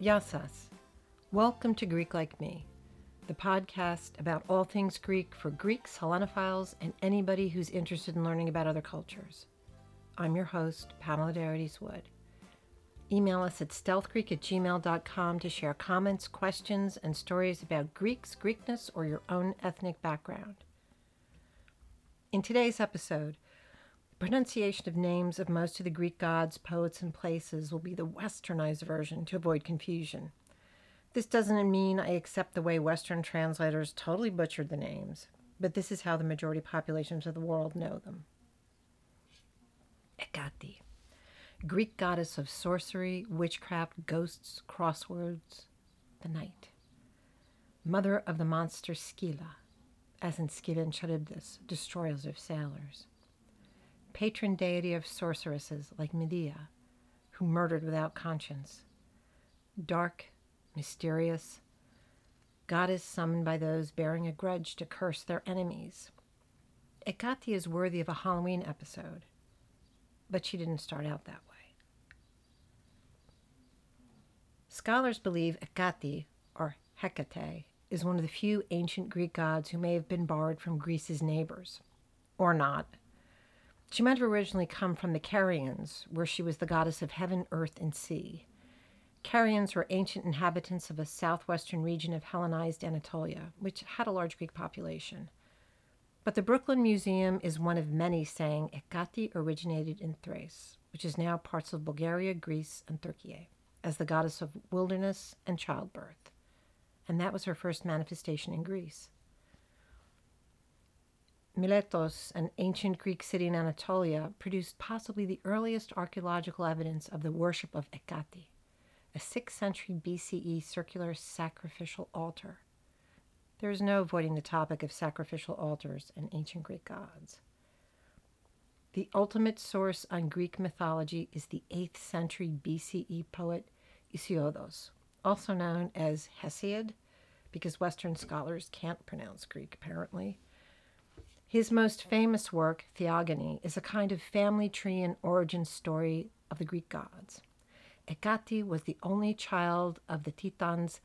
Yassas. Welcome to Greek Like Me, the podcast about all things Greek for Greeks, Hellenophiles, and anybody who's interested in learning about other cultures. I'm your host, Pamela Darides Wood. Email us at stealthgreek at gmail.com to share comments, questions, and stories about Greeks, Greekness, or your own ethnic background. In today's episode, pronunciation of names of most of the Greek gods, poets, and places will be the westernized version to avoid confusion. This doesn't mean I accept the way Western translators totally butchered the names, but this is how the majority populations of the world know them. Hecate, Greek goddess of sorcery, witchcraft, ghosts, crosswords, the night. Mother of the monster Scylla, as in Scylla and Charybdis, destroyers of sailors. Patron deity of sorceresses like Medea, who murdered without conscience. Dark, mysterious, goddess summoned by those bearing a grudge to curse their enemies. Hecate is worthy of a Halloween episode, but she didn't start out that way. Scholars believe Hecate, or Hecate, is one of the few ancient Greek gods who may have been borrowed from Greece's neighbors, or not. She might have originally come from the Carians, where she was the goddess of heaven, earth, and sea. Carians were ancient inhabitants of a southwestern region of Hellenized Anatolia, which had a large Greek population. But the Brooklyn Museum is one of many saying Hecate originated in Thrace, which is now parts of Bulgaria, Greece, and Turkey, as the goddess of wilderness and childbirth. And that was her first manifestation in Greece. Miletos, an ancient Greek city in Anatolia, produced possibly the earliest archaeological evidence of the worship of Hecate a 6th century BCE circular sacrificial altar. There is no avoiding the topic of sacrificial altars and ancient Greek gods. The ultimate source on Greek mythology is the 8th century BCE poet Hesiodos, also known as Hesiod, because Western scholars can't pronounce Greek apparently. His most famous work, Theogony, is a kind of family tree and origin story of the Greek gods. Hecate was the only child of the Titans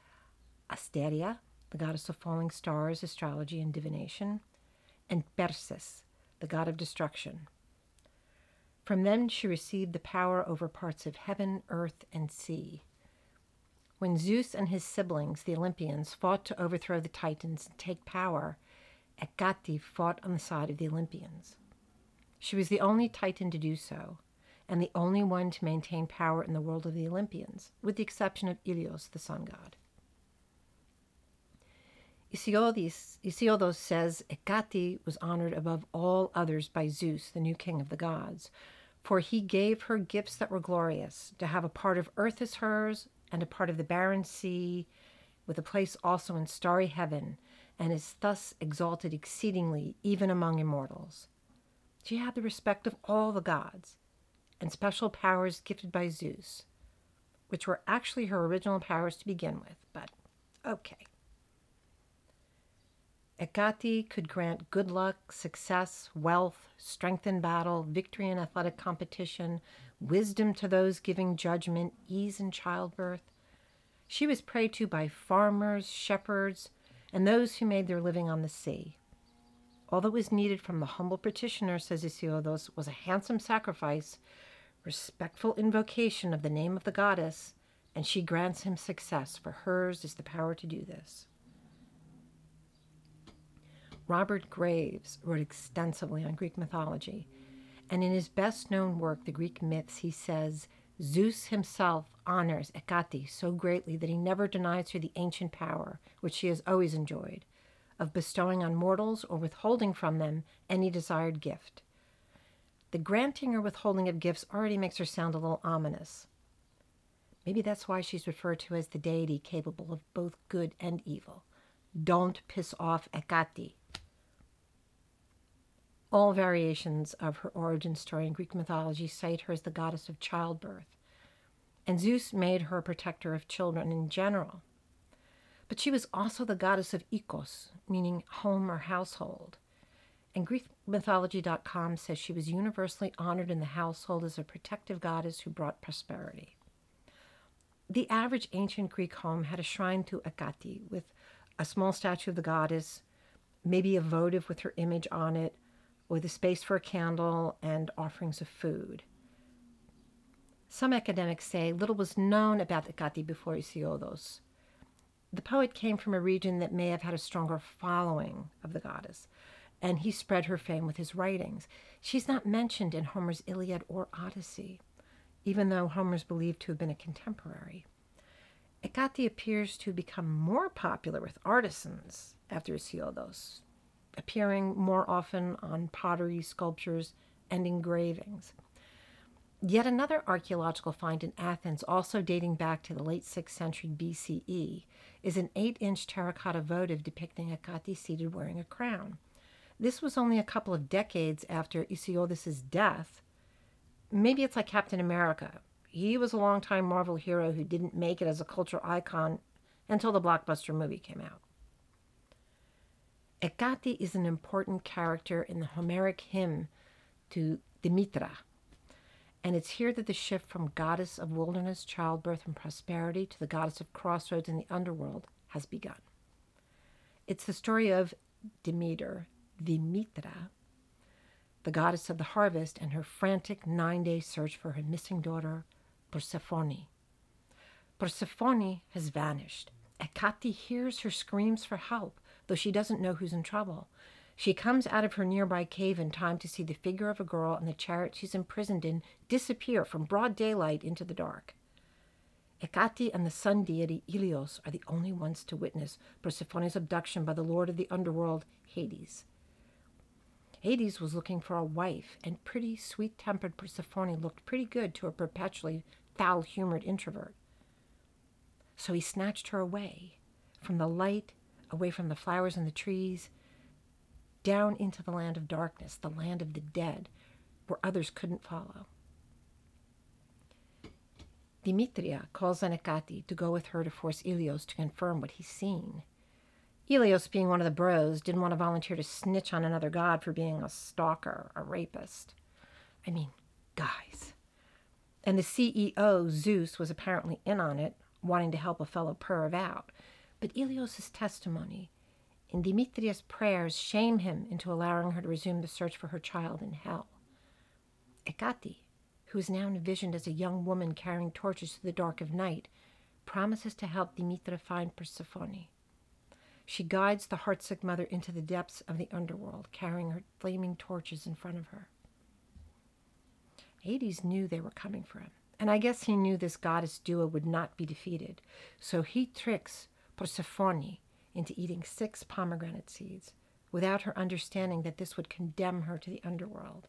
Asteria, the goddess of falling stars, astrology, and divination, and Perses, the god of destruction. From them she received the power over parts of heaven, earth, and sea. When Zeus and his siblings, the Olympians, fought to overthrow the Titans and take power, Hecate fought on the side of the Olympians. She was the only Titan to do so, and the only one to maintain power in the world of the Olympians, with the exception of Ilios, the sun god. Hesiodos says Hecate was honored above all others by Zeus, the new king of the gods, for he gave her gifts that were glorious, to have a part of earth as hers, and a part of the barren sea, with a place also in starry heaven, and is thus exalted exceedingly even among immortals. She had the respect of all the gods, and special powers gifted by Zeus, which were actually her original powers to begin with, but okay. Hecate could grant good luck, success, wealth, strength in battle, victory in athletic competition, wisdom to those giving judgment, ease in childbirth. She was prayed to by farmers, shepherds, and those who made their living on the sea. All that was needed from the humble petitioner, says Hesiodos, was a handsome sacrifice, respectful invocation of the name of the goddess, and she grants him success, for hers is the power to do this. Robert Graves wrote extensively on Greek mythology, and in his best known work, The Greek Myths, he says Zeus himself honors Hecate so greatly that he never denies her the ancient power, which she has always enjoyed, of bestowing on mortals or withholding from them any desired gift. The granting or withholding of gifts already makes her sound a little ominous. Maybe that's why she's referred to as the deity capable of both good and evil. Don't piss off Hecate. All variations of her origin story in Greek mythology cite her as the goddess of childbirth, and Zeus made her a protector of children in general. But she was also the goddess of Ikos, meaning home or household. And GreekMythology.com says she was universally honored in the household as a protective goddess who brought prosperity. The average ancient Greek home had a shrine to Hecate with a small statue of the goddess, maybe a votive with her image on it, with a space for a candle and offerings of food. Some academics say little was known about Hecate before Hesiodos. The poet came from a region that may have had a stronger following of the goddess, and he spread her fame with his writings. She's not mentioned in Homer's Iliad or Odyssey, even though Homer's believed to have been a contemporary. Hecate appears to become more popular with artisans after Hesiodos, appearing more often on pottery, sculptures, and engravings. Yet another archaeological find in Athens, also dating back to the late 6th century BCE, is an 8 inch terracotta votive depicting Hecate seated wearing a crown. This was only a couple of decades after Hesiodos' death. Maybe it's like Captain America. He was a longtime Marvel hero who didn't make it as a cultural icon until the blockbuster movie came out. Hecate is an important character in the Homeric hymn to Demetra, and it's here that the shift from goddess of wilderness, childbirth, and prosperity to the goddess of crossroads in the underworld has begun. It's the story of Demeter, Demetra, the goddess of the harvest, and her frantic nine day search for her missing daughter, Persephone. Persephone has vanished. Hecate hears her screams for help, though she doesn't know who's in trouble. She comes out of her nearby cave in time to see the figure of a girl and the chariot she's imprisoned in disappear from broad daylight into the dark. Hecate and the sun deity Ilios are the only ones to witness Persephone's abduction by the lord of the underworld, Hades. Hades was looking for a wife, and pretty sweet tempered Persephone looked pretty good to a perpetually foul humored introvert. So he snatched her away from the light, away from the flowers and the trees, down into the land of darkness, the land of the dead, where others couldn't follow. Demetra calls on to go with her to force Ilios to confirm what he's seen. Ilios, being one of the bros, didn't want to volunteer to snitch on another god for being a stalker, a rapist. I mean, guys. And the CEO, Zeus, was apparently in on it, wanting to help a fellow perv out. But Ilios' testimony and Demetra's prayers shame him into allowing her to resume the search for her child in hell. Hecate, who is now envisioned as a young woman carrying torches through the dark of night, promises to help Demetra find Persephone. She guides the heartsick mother into the depths of the underworld, carrying her flaming torches in front of her. Hades knew they were coming for him, and I guess he knew this goddess duo would not be defeated, so he tricks Persephone into eating six pomegranate seeds without her understanding that this would condemn her to the underworld.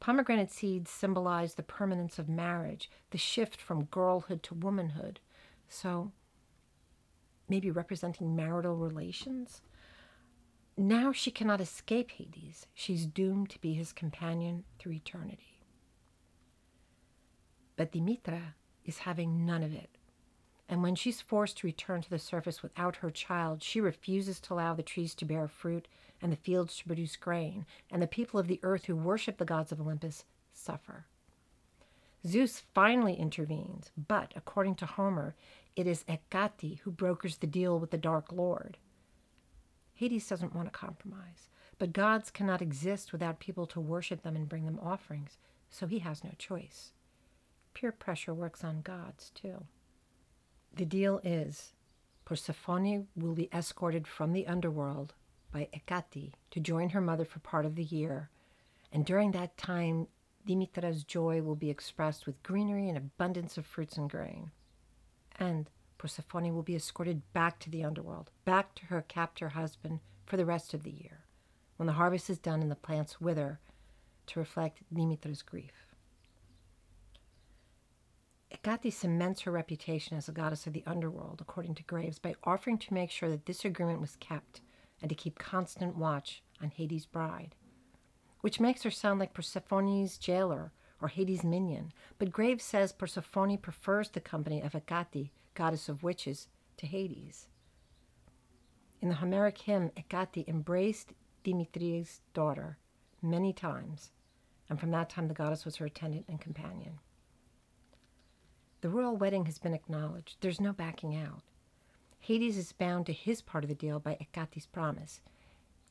Pomegranate seeds symbolize the permanence of marriage, the shift from girlhood to womanhood. So, maybe representing marital relations? Now she cannot escape Hades. She's doomed to be his companion through eternity. But Demetra is having none of it and when she's forced to return to the surface without her child, she refuses to allow the trees to bear fruit and the fields to produce grain, and the people of the earth who worship the gods of Olympus suffer. Zeus finally intervenes, but according to Homer, it is Hecate who brokers the deal with the Dark Lord. Hades doesn't want to compromise, but gods cannot exist without people to worship them and bring them offerings, so he has no choice. Peer pressure works on gods, too. The deal is Persephone will be escorted from the underworld by Hecate to join her mother for part of the year, and during that time, Demetra's joy will be expressed with greenery and abundance of fruits and grain. And Persephone will be escorted back to the underworld, back to her captor husband for the rest of the year, when the harvest is done and the plants wither to reflect Demetra's grief. Hecate cements her reputation as a goddess of the underworld, according to Graves, by offering to make sure that this agreement was kept and to keep constant watch on Hades' bride, which makes her sound like Persephone's jailer or Hades' minion. But Graves says Persephone prefers the company of Hecate, goddess of witches, to Hades. In the Homeric hymn, Hecate embraced Demetra's daughter many times, and from that time the goddess was her attendant and companion. The royal wedding has been acknowledged. There's no backing out. Hades is bound to his part of the deal by Hecate's promise,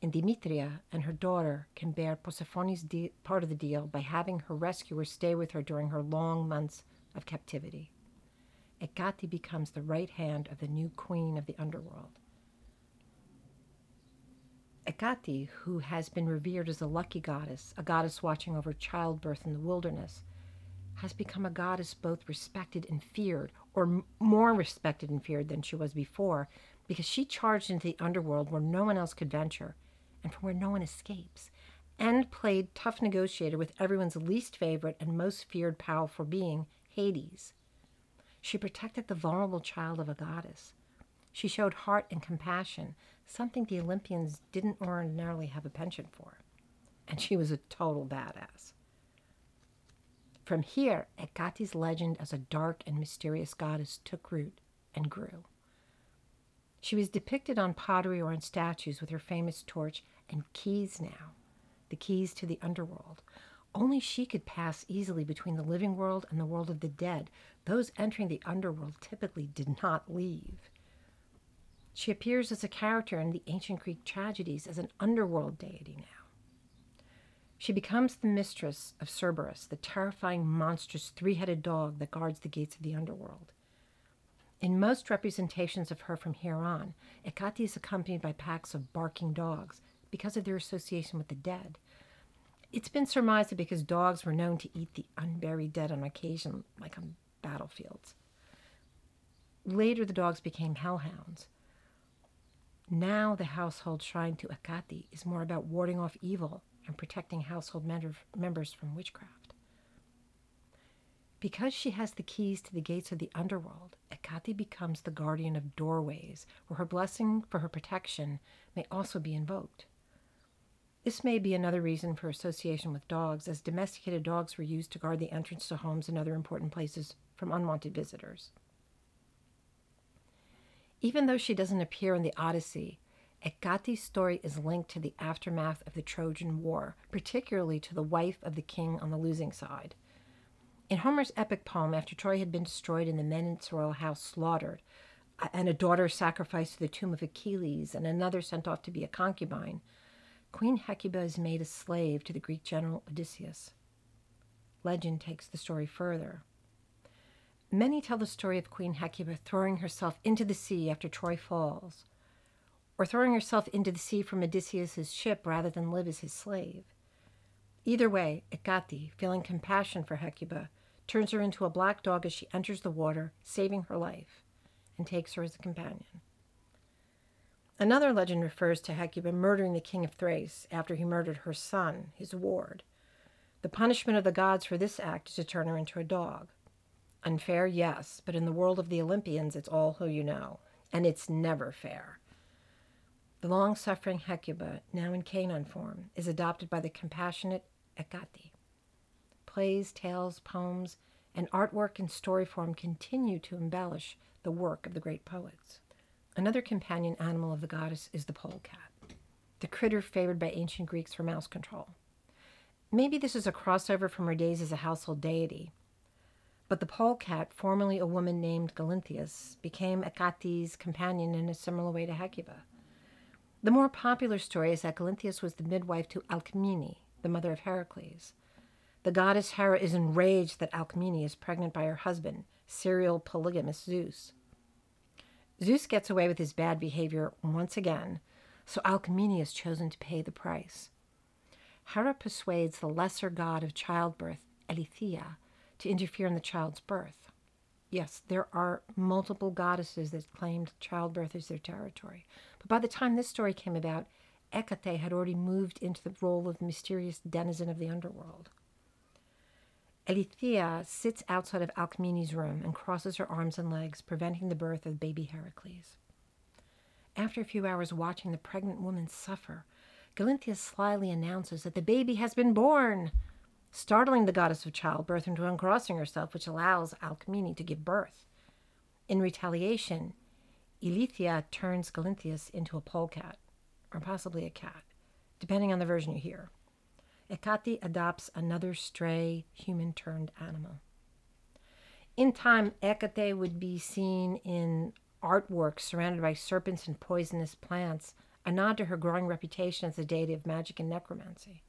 and Demetra and her daughter can bear Persephone's de- part of the deal by having her rescuer stay with her during her long months of captivity. Hecate becomes the right hand of the new queen of the underworld. Hecate, who has been revered as a lucky goddess, a goddess watching over childbirth in the wilderness, has become a goddess both respected and feared, or m- more respected and feared than she was before, because she charged into the underworld where no one else could venture and from where no one escapes, and played tough negotiator with everyone's least favorite and most feared powerful being, Hades. She protected the vulnerable child of a goddess. She showed heart and compassion, something the Olympians didn't ordinarily have a penchant for. And she was a total badass. From here, Hecate's legend as a dark and mysterious goddess took root and grew. She was depicted on pottery or on statues with her famous torch and keys now, the keys to the underworld. Only she could pass easily between the living world and the world of the dead. Those entering the underworld typically did not leave. She appears as a character in the ancient Greek tragedies as an underworld deity now. She becomes the mistress of Cerberus, the terrifying, monstrous, three headed dog that guards the gates of the underworld. In most representations of her from here on, Hecate is accompanied by packs of barking dogs because of their association with the dead. It's been surmised that because dogs were known to eat the unburied dead on occasion, like on battlefields. Later, the dogs became hellhounds. Now, the household shrine to Hecate is more about warding off evil and protecting household members from witchcraft. Because she has the keys to the gates of the underworld, Hecate becomes the guardian of doorways, where her blessing for her protection may also be invoked. This may be another reason for association with dogs, as domesticated dogs were used to guard the entrance to homes and other important places from unwanted visitors. Even though she doesn't appear in the Odyssey, Hecate's story is linked to the aftermath of the Trojan War, particularly to the wife of the king on the losing side. In Homer's epic poem, after Troy had been destroyed and the men in its royal house slaughtered, and a daughter sacrificed to the tomb of Achilles, and another sent off to be a concubine, Queen Hecuba is made a slave to the Greek general Odysseus. Legend takes the story further. Many tell the story of Queen Hecuba throwing herself into the sea after Troy falls, or throwing herself into the sea from Odysseus's ship rather than live as his slave. Either way, Hecate, feeling compassion for Hecuba, turns her into a black dog as she enters the water, saving her life, and takes her as a companion. Another legend refers to Hecuba murdering the king of Thrace after he murdered her son, his ward. The punishment of the gods for this act is to turn her into a dog. Unfair, yes, but in the world of the Olympians, it's all who you know, and it's never fair. The long suffering Hecuba, now in canine form, is adopted by the compassionate Hecate. Plays, tales, poems, and artwork in story form continue to embellish the work of the great poets. Another companion animal of the goddess is the polecat, the critter favored by ancient Greeks for mouse control. Maybe this is a crossover from her days as a household deity, but the polecat, formerly a woman named Galinthias, became Hecate's companion in a similar way to Hecuba. The more popular story is that Galinthias was the midwife to Alcmene, the mother of Heracles. The goddess Hera is enraged that Alcmene is pregnant by her husband, serial polygamist Zeus. Zeus gets away with his bad behavior once again, so Alcmene is chosen to pay the price. Hera persuades the lesser god of childbirth, Eileithyia, to interfere in the child's birth. Yes, there are multiple goddesses that claimed childbirth as their territory. By the time this story came about, Hecate had already moved into the role of the mysterious denizen of the underworld. Eileithyia sits outside of Alcmene's room and crosses her arms and legs, preventing the birth of baby Heracles. After a few hours watching the pregnant woman suffer, Galinthias slyly announces that the baby has been born startling the goddess of childbirth into uncrossing herself, which allows Alcmene to give birth. In retaliation, Eileithyia turns Galinthias into a polecat, or possibly a cat, depending on the version you hear. Hecate adopts another stray, human turned animal. In time, Hecate would be seen in artwork surrounded by serpents and poisonous plants, a nod to her growing reputation as a deity of magic and necromancy.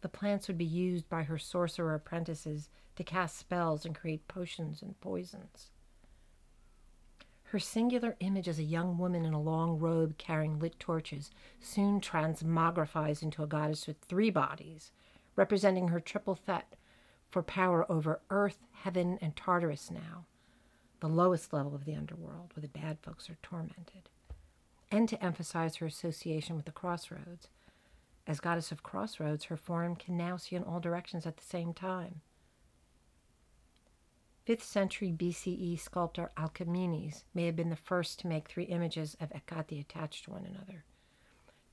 The plants would be used by her sorcerer apprentices to cast spells and create potions and poisons. Her singular image as a young woman in a long robe carrying lit torches soon transmogrifies into a goddess with three bodies, representing her triple Thet for power over earth, heaven, and Tartarus now, the lowest level of the underworld where the bad folks are tormented, and to emphasize her association with the crossroads. As goddess of crossroads, her form can now see in all directions at the same time. 5th century BCE sculptor Alcamenes may have been the first to make three images of Hecate attached to one another.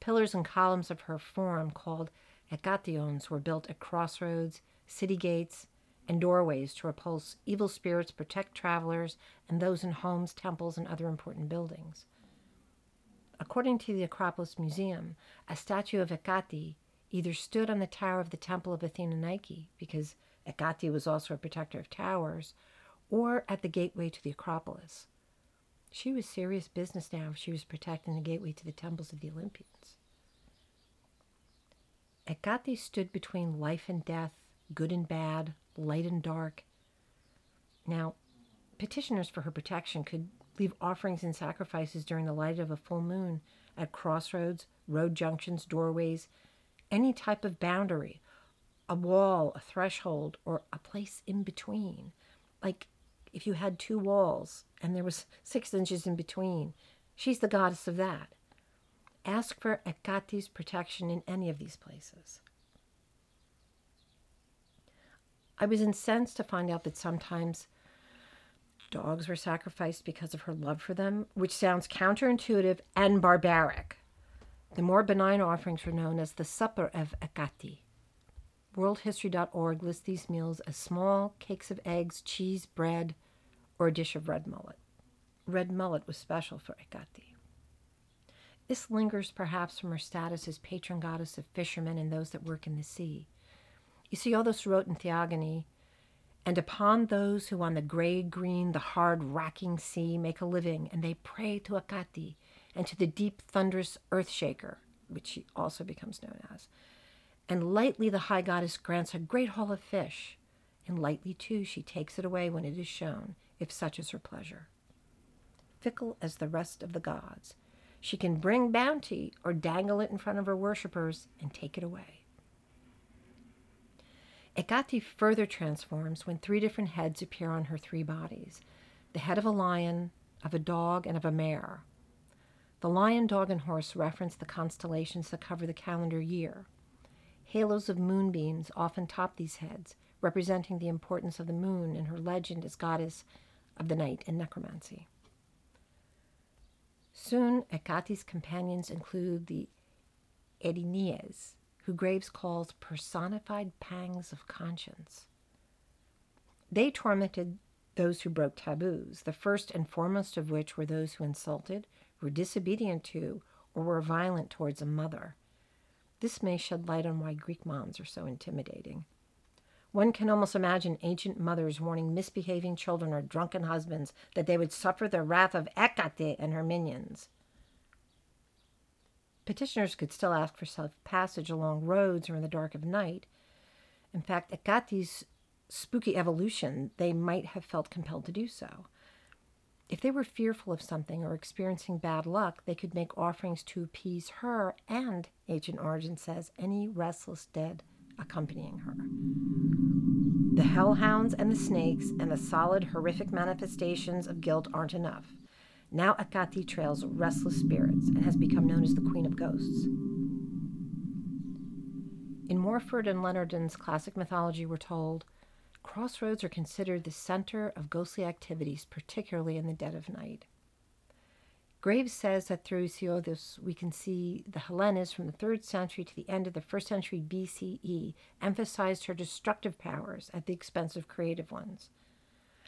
Pillars and columns of her form, called Hecations, were built at crossroads, city gates, and doorways to repulse evil spirits, protect travelers, and those in homes, temples, and other important buildings. According to the Acropolis Museum, a statue of Hecate either stood on the tower of the Temple of Athena Nike, because Hecate was also a protector of towers, or at the gateway to the Acropolis. She was serious business now if she was protecting the gateway to the temples of the Olympians. Hecate stood between life and death, good and bad, light and dark. Now, petitioners for her protection could leave offerings and sacrifices during the light of a full moon at crossroads, road junctions, doorways, any type of boundary, a wall, a threshold, or a place in between. Like if you had two walls and there was six inches in between, she's the goddess of that. Ask for Hecate's protection in any of these places. I was incensed to find out that sometimes dogs were sacrificed because of her love for them, which sounds counterintuitive and barbaric. The more benign offerings were known as the Supper of Hecate. WorldHistory.org lists these meals as small cakes of eggs, cheese, bread, or a dish of red mullet. Red mullet was special for Hecate. This lingers perhaps from her status as patron goddess of fishermen and those that work in the sea. You see, all Hesiodos wrote in Theogony, and upon those who on the gray green, the hard racking sea make a living, and they pray to Hecate and to the deep thunderous earth shaker, which she also becomes known as, and lightly the high goddess grants a great haul of fish, and lightly too she takes it away when it is shown, if such is her pleasure. Fickle as the rest of the gods, she can bring bounty or dangle it in front of her worshippers and take it away. Hecate further transforms when three different heads appear on her three bodies the head of a lion, of a dog, and of a mare. The lion, dog, and horse reference the constellations that cover the calendar year. Halos of moonbeams often top these heads, representing the importance of the moon and her legend as goddess of the night and necromancy. Soon, Hecate's companions include the Erinyes, who Graves calls personified pangs of conscience. They tormented those who broke taboos, the first and foremost of which were those who insulted, were disobedient to, or were violent towards a mother. This may shed light on why Greek moms are so intimidating. One can almost imagine ancient mothers warning misbehaving children or drunken husbands that they would suffer the wrath of Hecate and her minions. Petitioners could still ask for safe passage along roads or in the dark of night. In fact, Hecate's spooky evolution, they might have felt compelled to do so. If they were fearful of something or experiencing bad luck, they could make offerings to appease her and, Ancient Origin says, any restless dead accompanying her. The hellhounds and the snakes and the solid, horrific manifestations of guilt aren't enough. Now Hecate trails restless spirits and has become known as the Queen of Ghosts. In Morford and Lenardon's classic mythology, we're told crossroads are considered the center of ghostly activities, particularly in the dead of night. Graves says that through Hesiodos we can see the Hellenes from the 3rd century to the end of the 1st century BCE emphasized her destructive powers at the expense of creative ones,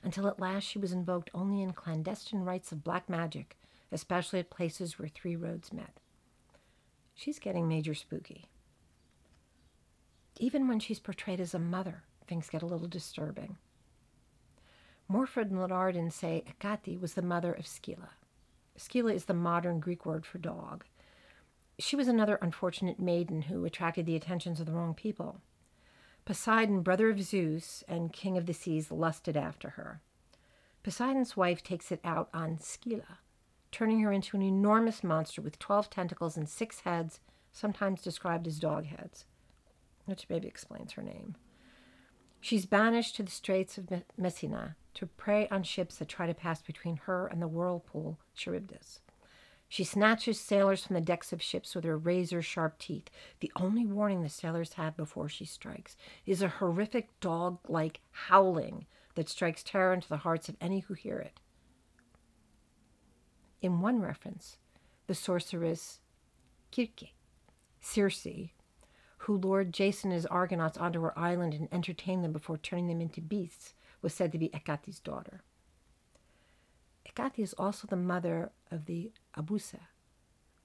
until at last she was invoked only in clandestine rites of black magic, especially at places where three roads met. She's getting major spooky. Even when she's portrayed as a mother, things get a little disturbing. Morford and Lenardon say Hecate was the mother of Scylla. Scylla is the modern Greek word for dog. She was another unfortunate maiden who attracted the attentions of the wrong people. Poseidon, brother of Zeus and king of the seas, lusted after her. Poseidon's wife takes it out on Scylla, turning her into an enormous monster with 12 tentacles and six heads, sometimes described as dog heads, which maybe explains her name. She's banished to the Straits of Messina to prey on ships that try to pass between her and the whirlpool Charybdis. She snatches sailors from the decks of ships with her razor sharp teeth. The only warning the sailors have before she strikes is a horrific dog like howling that strikes terror into the hearts of any who hear it. In one reference, the sorceress Kirke, Circe, who lured Jason and his Argonauts onto her island and entertained them before turning them into beasts, was said to be Hecate's daughter. Hecate is also the mother of the Empusa,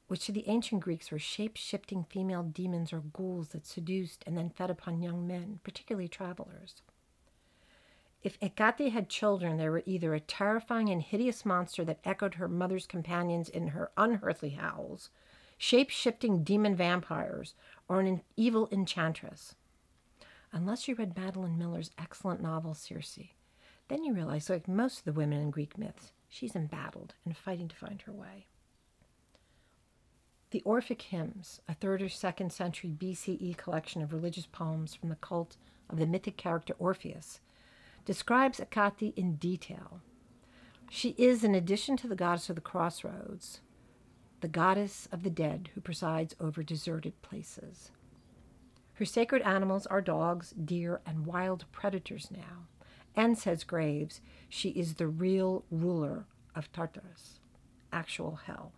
which to the ancient Greeks were shape shifting female demons or ghouls that seduced and then fed upon young men, particularly travelers. If Hecate had children, they were either a terrifying and hideous monster that echoed her mother's companions in her unearthly howls, shape shifting demon vampires, or an evil enchantress. Unless you read Madeline Miller's excellent novel Circe, then you realize, like most of the women in Greek myths, she's embattled and fighting to find her way. The Orphic Hymns, a third or second century BCE collection of religious poems from the cult of the mythic character Orpheus, describes Hecate in detail. She is, in addition to the goddess of the crossroads, the goddess of the dead who presides over deserted places. Her sacred animals are dogs, deer, and wild predators now. And, says Graves, she is the real ruler of Tartarus, actual hell.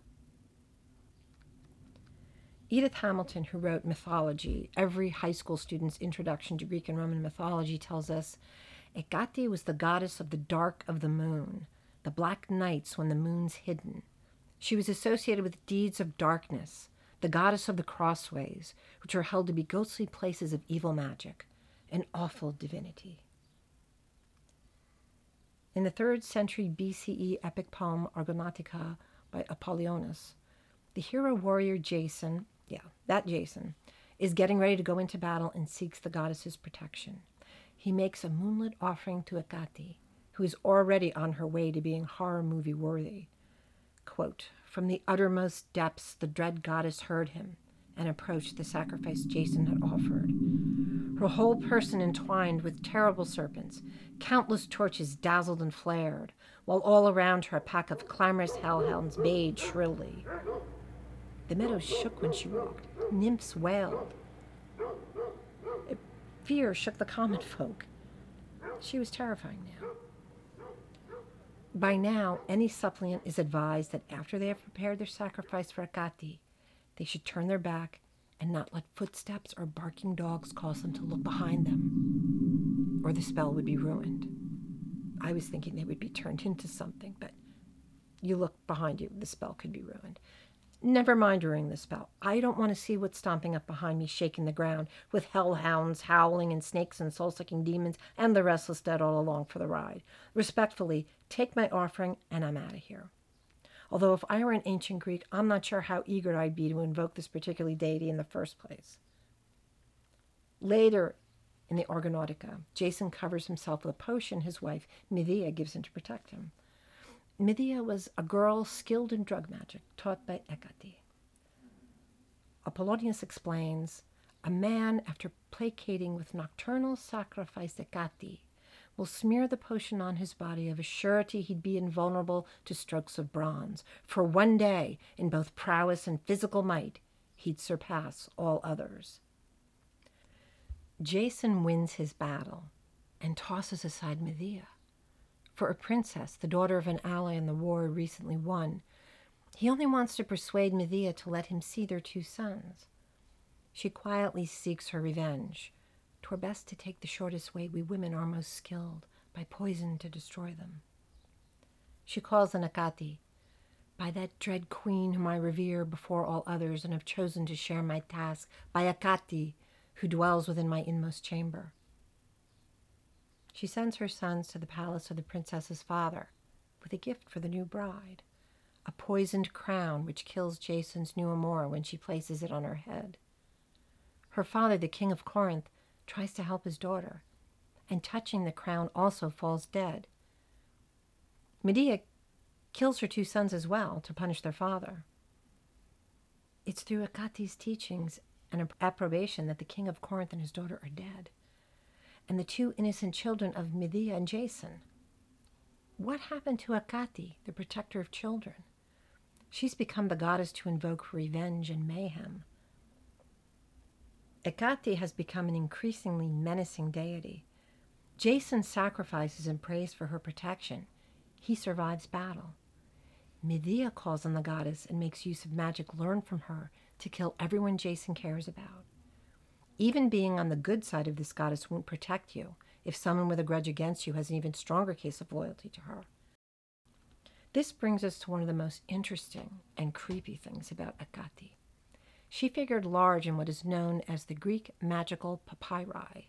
Edith Hamilton, who wrote Mythology, every high school student's introduction to Greek and Roman mythology, tells us Hecate was the goddess of the dark of the moon, the black nights when the moon's hidden. She was associated with deeds of darkness, the goddess of the crossways, which are held to be ghostly places of evil magic, an awful divinity. In the third century BCE epic poem Argonautica by Apollonius, the hero warrior Jason, yeah, that Jason, is getting ready to go into battle and seeks the goddess's protection. He makes a moonlit offering to Hecate, who is already on her way to being horror movie worthy. Quote, From the uttermost depths, the dread goddess heard him and approached the sacrifice Jason had offered. Her whole person entwined with terrible serpents, countless torches dazzled and flared, while all around her a pack of clamorous hellhounds bayed shrilly. The meadows shook when she walked. Nymphs wailed. Fear shook the common folk. She was terrifying now. By now, any suppliant is advised that after they have prepared their sacrifice for Hecate, they should turn their back and not let footsteps or barking dogs cause them to look behind them, or the spell would be ruined. I was thinking they would be turned into something, but you look behind you, the spell could be ruined. Never mind during the spell. I don't want to see what's stomping up behind me, shaking the ground, with hellhounds howling and snakes and soul sucking demons and the restless dead all along for the ride. Respectfully, take my offering and I'm out of here. Although, if I were an ancient Greek, I'm not sure how eager I'd be to invoke this particular deity in the first place. Later in the Argonautica, Jason covers himself with a potion his wife, Medea, gives him to protect him. Medea was a girl skilled in drug magic, taught by Hecate. Apollonius explains a man, after placating with nocturnal sacrifice Hecate, will smear the potion on his body of a surety he'd be invulnerable to strokes of bronze. For one day, in both prowess and physical might, he'd surpass all others. Jason wins his battle and tosses aside Medea. For a princess, the daughter of an ally in the war recently won, he only wants to persuade Medea to let him see their two sons. She quietly seeks her revenge, 'Twere best to take the shortest way, we women are most skilled, by poison to destroy them. She calls on Hecate, by that dread queen whom I revere before all others and have chosen to share my task, by Akati, who dwells within my inmost chamber. She sends her sons to the palace of the princess's father with a gift for the new bride a poisoned crown which kills Jason's new amour when she places it on her head. Her father, the king of Corinth, tries to help his daughter, and touching the crown also falls dead. Medea kills her two sons as well to punish their father. It's through Hecate's teachings and approbation that the king of Corinth and his daughter are dead, and the two innocent children of Medea and Jason. What happened to Hecate, the protector of children? She's become the goddess to invoke revenge and mayhem. Hecate has become an increasingly menacing deity. Jason sacrifices and prays for her protection. He survives battle. Medea calls on the goddess and makes use of magic learned from her to kill everyone Jason cares about. Even being on the good side of this goddess won't protect you if someone with a grudge against you has an even stronger case of loyalty to her. This brings us to one of the most interesting and creepy things about Hecate. She figured large in what is known as the Greek magical papyri.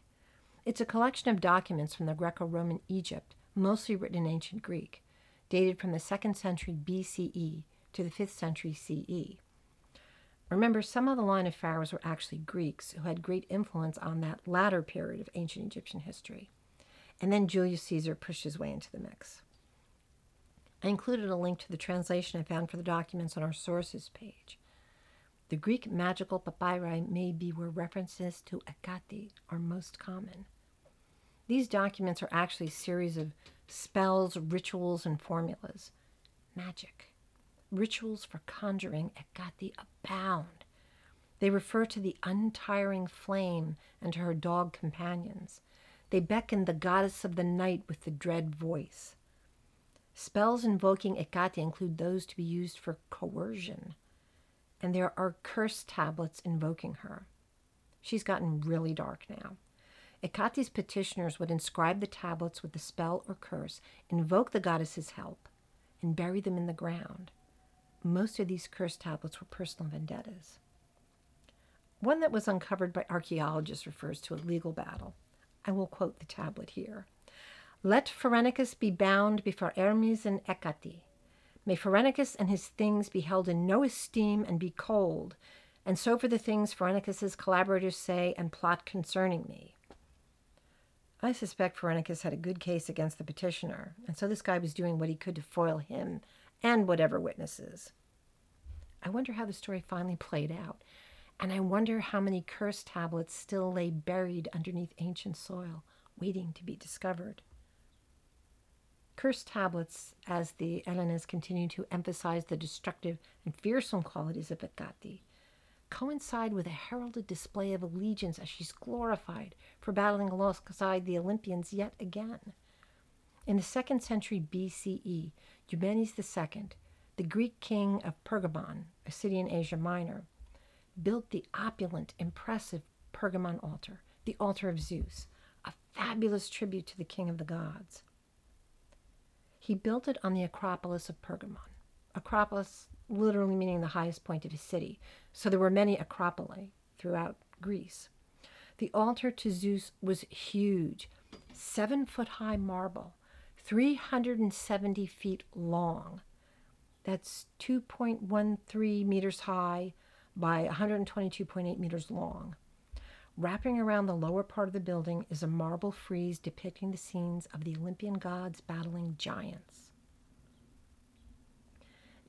It's a collection of documents from the Greco Roman Egypt, mostly written in ancient Greek, dated from the 2nd century BCE to the 5th century CE. Remember, some of the line of pharaohs were actually Greeks who had great influence on that latter period of ancient Egyptian history. And then Julius Caesar pushed his way into the mix. I included a link to the translation I found for the documents on our sources page. The Greek magical papyri may be where references to Hecate are most common. These documents are actually a series of spells, rituals, and formulas. Magic. Rituals for conjuring Hecate abound. They refer to the untiring flame and to her dog companions. They beckon the goddess of the night with the dread voice. Spells invoking Hecate include those to be used for coercion, and there are curse tablets invoking her. She's gotten really dark now. Hecate's petitioners would inscribe the tablets with the spell or curse, invoke the goddess's help, and bury them in the ground. Most of these curse tablets were personal vendettas. One that was uncovered by archaeologists refers to a legal battle. I will quote the tablet here. Let Pherenicus be bound before Hermes and Hecate. May Pherenicus and his things be held in no esteem and be cold, and so for the things Pherenicus's collaborators say and plot concerning me. I suspect Pherenicus had a good case against the petitioner, and so this guy was doing what he could to foil him and whatever witnesses. I wonder how the story finally played out, and I wonder how many curse tablets still lay buried underneath ancient soil, waiting to be discovered. Cursed tablets, as the Hellenes continue to emphasize the destructive and fearsome qualities of Hecate, coincide with a heralded display of allegiance as she's glorified for battling alongside the Olympians yet again. In the second century BCE, Eumenes II, the Greek king of Pergamon, a city in Asia Minor, built the opulent, impressive Pergamon altar, the altar of Zeus, a fabulous tribute to the king of the gods. He built it on the Acropolis of Pergamon. Acropolis literally meaning the highest point of a city. So there were many acropoli throughout Greece. The altar to Zeus was huge, seven foot high marble, 370 feet long. That's 2.13 meters high by 122.8 meters long. Wrapping around the lower part of the building is a marble frieze depicting the scenes of the Olympian gods battling giants.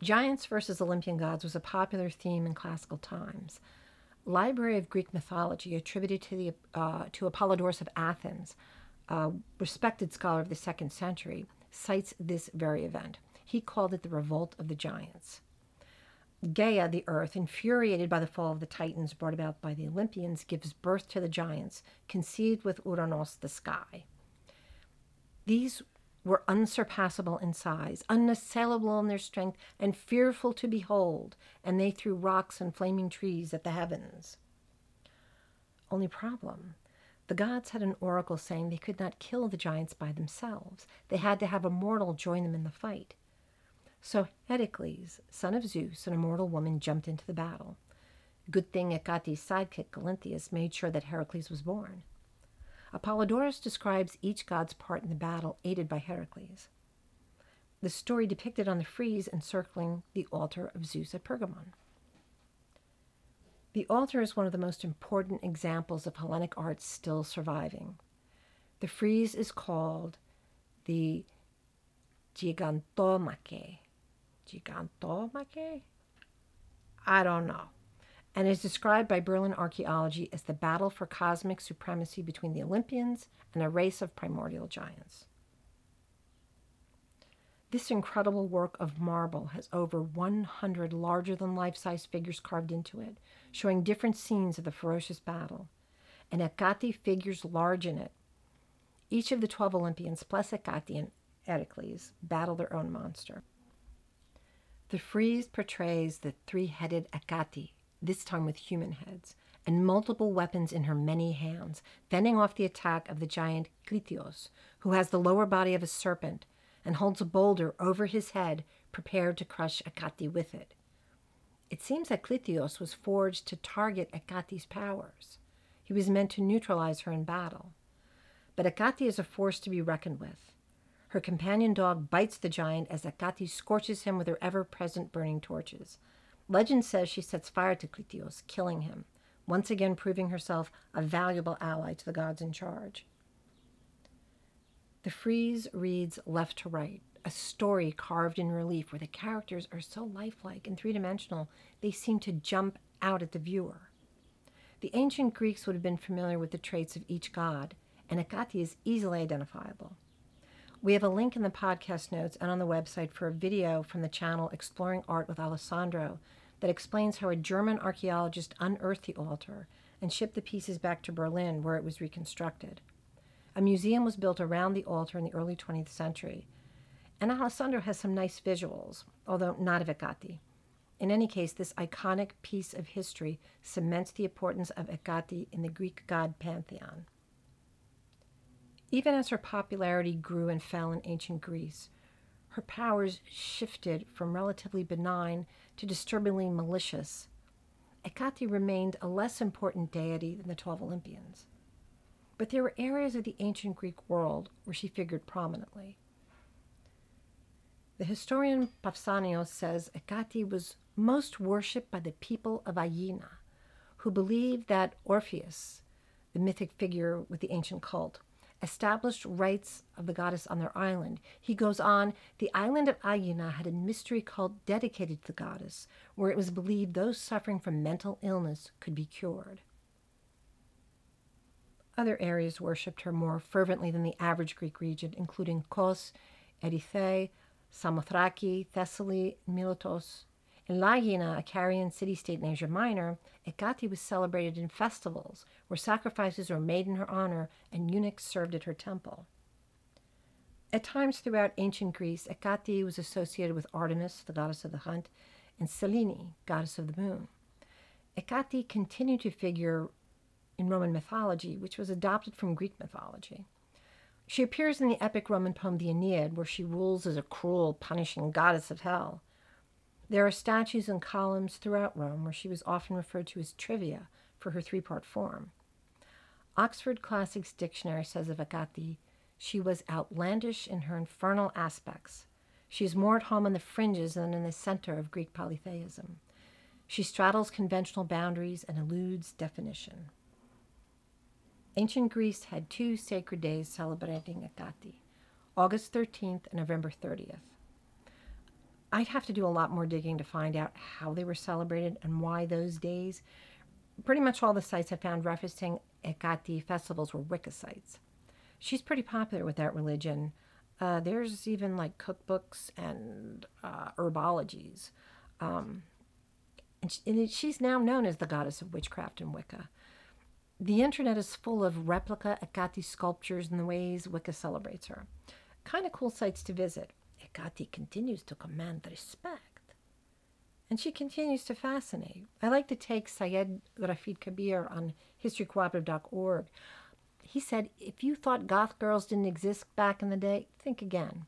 Giants versus Olympian gods was a popular theme in classical times. Library of Greek Mythology, attributed to, the, uh, to Apollodorus of Athens, a respected scholar of the second century, cites this very event. He called it the Revolt of the Giants. Gaia, the earth, infuriated by the fall of the Titans brought about by the Olympians, gives birth to the giants, conceived with Uranos, the sky. These were unsurpassable in size, unassailable in their strength, and fearful to behold, and they threw rocks and flaming trees at the heavens. Only problem the gods had an oracle saying they could not kill the giants by themselves. They had to have a mortal join them in the fight. So Heracles, son of Zeus, and a mortal woman, jumped into the battle. Good thing Hecate's sidekick, Galinthias, made sure that Heracles was born. Apollodorus describes each god's part in the battle, aided by Heracles. The story depicted on the frieze encircling the altar of Zeus at Pergamon. The altar is one of the most important examples of Hellenic art still surviving. The frieze is called the Gigantomachie. Gigantomachie? I don't know. And is described by Berlin archaeology as the battle for cosmic supremacy between the Olympians and a race of primordial giants. This incredible work of marble has over 100 larger than life size figures carved into it, showing different scenes of the ferocious battle. And Hecate figures large in it, each of the 12 Olympians, plus Hecate and Heracles, battle their own monster. The frieze portrays the three headed Hecate, this time with human heads, and multiple weapons in her many hands, fending off the attack of the giant Clytios, who has the lower body of a serpent and holds a boulder over his head, prepared to crush Hecate with it. It seems that Clytios was forged to target Hecate's powers. He was meant to neutralize her in battle. But Hecate is a force to be reckoned with. Her companion dog bites the giant as Hecate scorches him with her ever present burning torches. Legend says she sets fire to Clytios, killing him, once again proving herself a valuable ally to the gods in charge. The frieze reads left to right, a story carved in relief where the characters are so lifelike and three dimensional they seem to jump out at the viewer. The ancient Greeks would have been familiar with the traits of each god, and Hecate is easily identifiable. We have a link in the podcast notes and on the website for a video from the channel Exploring Art with Alessandro that explains how a German archaeologist unearthed the altar and shipped the pieces back to Berlin where it was reconstructed. A museum was built around the altar in the early 20th century, and Alessandro has some nice visuals, although not of Hecate. In any case, this iconic piece of history cements the importance of Hecate in the Greek god pantheon. Even as her popularity grew and fell in ancient Greece, her powers shifted from relatively benign to disturbingly malicious. Hecate remained a less important deity than the 12 Olympians. But there were areas of the ancient Greek world where she figured prominently. The historian Pausanias says Hecate was most worshipped by the people of Aegina, who believed that Orpheus, the mythic figure with the ancient cult, established rites of the goddess on their island. He goes on, the island of Aegina had a mystery cult dedicated to the goddess, where it was believed those suffering from mental illness could be cured. Other areas worshipped her more fervently than the average Greek region, including Kos, Erythrae, Samothraki, Thessaly, Miletos, in Lagina, a Carian city state in Asia Minor, Hecate was celebrated in festivals where sacrifices were made in her honor and eunuchs served at her temple. At times throughout ancient Greece, Hecate was associated with Artemis, the goddess of the hunt, and Selene, goddess of the moon. Hecate continued to figure in Roman mythology, which was adopted from Greek mythology. She appears in the epic Roman poem The Aeneid, where she rules as a cruel, punishing goddess of hell. There are statues and columns throughout Rome where she was often referred to as Trivia for her three part form. Oxford Classics Dictionary says of Hecate, she was outlandish in her infernal aspects. She is more at home on the fringes than in the center of Greek polytheism. She straddles conventional boundaries and eludes definition. Ancient Greece had two sacred days celebrating Hecate August 13th and November 30th. I'd have to do a lot more digging to find out how they were celebrated and why those days. Pretty much all the sites I found referencing Hecate festivals were Wicca sites. She's pretty popular with that religion. Uh, there's even like cookbooks and uh, herbologies. Um, and, she, and she's now known as the goddess of witchcraft and Wicca. The internet is full of replica Ekati sculptures and the ways Wicca celebrates her. Kind of cool sites to visit. Ekati continues to command respect. And she continues to fascinate. I like to take Syed Rafid Kabir on historycooperative.org. He said, if you thought goth girls didn't exist back in the day, think again.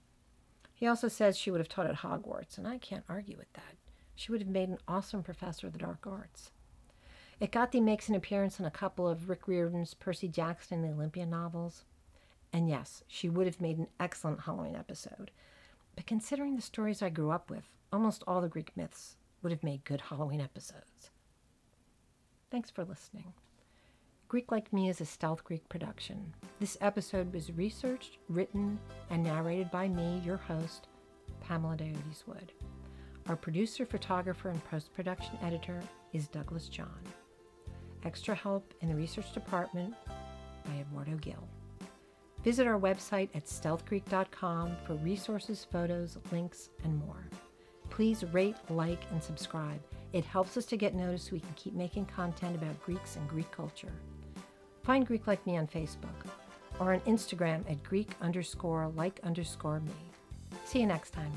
He also says she would have taught at Hogwarts, and I can't argue with that. She would have made an awesome professor of the dark arts. Hecate makes an appearance in a couple of Rick Riordan's Percy Jackson and the Olympia novels. And yes, she would have made an excellent Halloween episode. But considering the stories I grew up with, almost all the Greek myths would have made good Halloween episodes. Thanks for listening. Greek Like Me is a Stealth Greek production. This episode was researched, written, and narrated by me, your host, Pamela Diodes Wood. Our producer, photographer, and post production editor is Douglas John. Extra help in the research department by Eduardo Gill. Visit our website at stealthgreek.com for resources, photos, links, and more. Please rate, like, and subscribe. It helps us to get noticed so we can keep making content about Greeks and Greek culture. Find Greek Like Me on Facebook or on Instagram at Greek underscore like underscore me. See you next time.